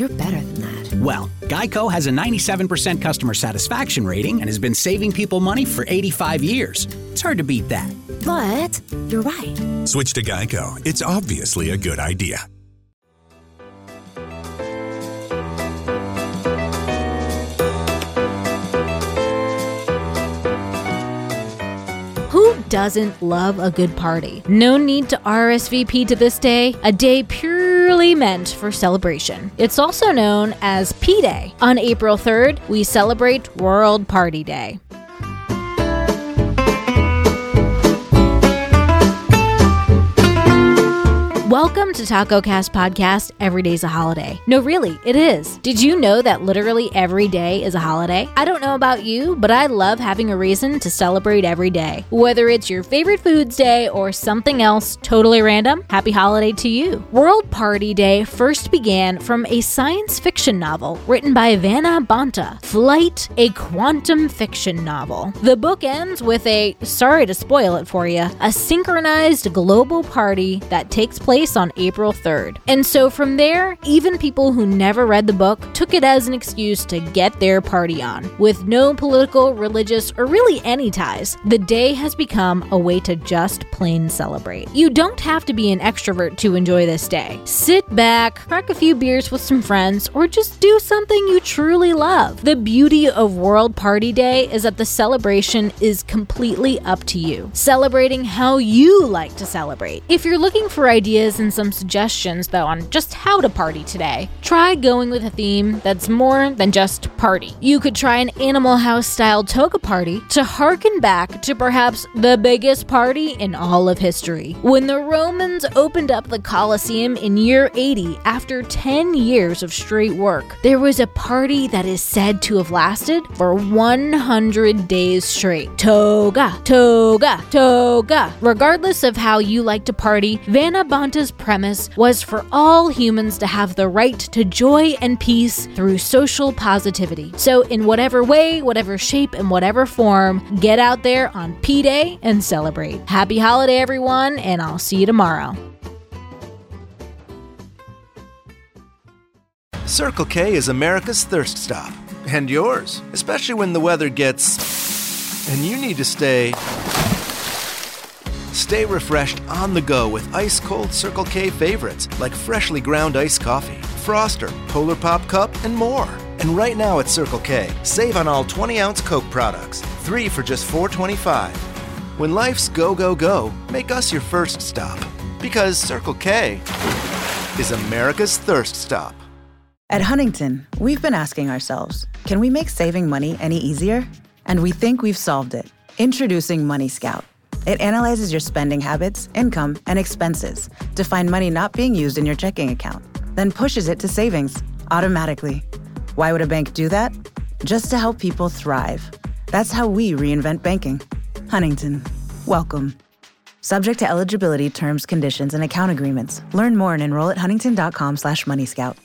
And you're better than that. Well, Geico has a 97% customer satisfaction rating and has been saving people money for 85 years. It's hard to beat that. But you're right. Switch to Geico. It's obviously a good idea. Who doesn't love a good party? No need to RSVP to this day, a day purely meant for celebration. It's also known as P Day. On April 3rd, we celebrate World Party Day. Welcome to Taco Cast Podcast. Every day's a holiday. No, really, it is. Did you know that literally every day is a holiday? I don't know about you, but I love having a reason to celebrate every day. Whether it's your favorite foods day or something else totally random, happy holiday to you. World Party Day first began from a science fiction novel written by Vanna Bonta, Flight, a quantum fiction novel. The book ends with a, sorry to spoil it for you, a synchronized global party that takes place on April 3rd. And so from there, even people who never read the book took it as an excuse to get their party on. With no political, religious, or really any ties, the day has become a way to just plain celebrate. You don't have to be an extrovert to enjoy this day. Sit back, crack a few beers with some friends, or just do something you truly love. The beauty of World Party Day is that the celebration is completely up to you, celebrating how you like to celebrate. If you're looking for ideas and some suggestions, though, on just how to party today. Try going with a theme that's more than just party. You could try an Animal House style toga party to harken back to perhaps the biggest party in all of history. When the Romans opened up the Colosseum in year 80 after 10 years of straight work, there was a party that is said to have lasted for 100 days straight. Toga, toga, toga. Regardless of how you like to party, Vanna Bonta's premise was for all humans to have the right to joy and peace through social positivity. So, in whatever way, whatever shape, and whatever form, get out there on P Day and celebrate. Happy holiday, everyone, and I'll see you tomorrow. Circle K is America's thirst stop. And yours, especially when the weather gets. and you need to stay. Stay refreshed on the go with ice cold Circle K favorites like freshly ground iced coffee, Froster, Polar Pop Cup, and more. And right now at Circle K, save on all 20 ounce Coke products, three for just $4.25. When life's go, go, go, make us your first stop. Because Circle K is America's thirst stop. At Huntington, we've been asking ourselves can we make saving money any easier? And we think we've solved it. Introducing Money Scout. It analyzes your spending habits, income, and expenses to find money not being used in your checking account, then pushes it to savings automatically. Why would a bank do that? Just to help people thrive. That's how we reinvent banking. Huntington, welcome. Subject to eligibility, terms, conditions, and account agreements. Learn more and enroll at huntington.com slash moneyscout.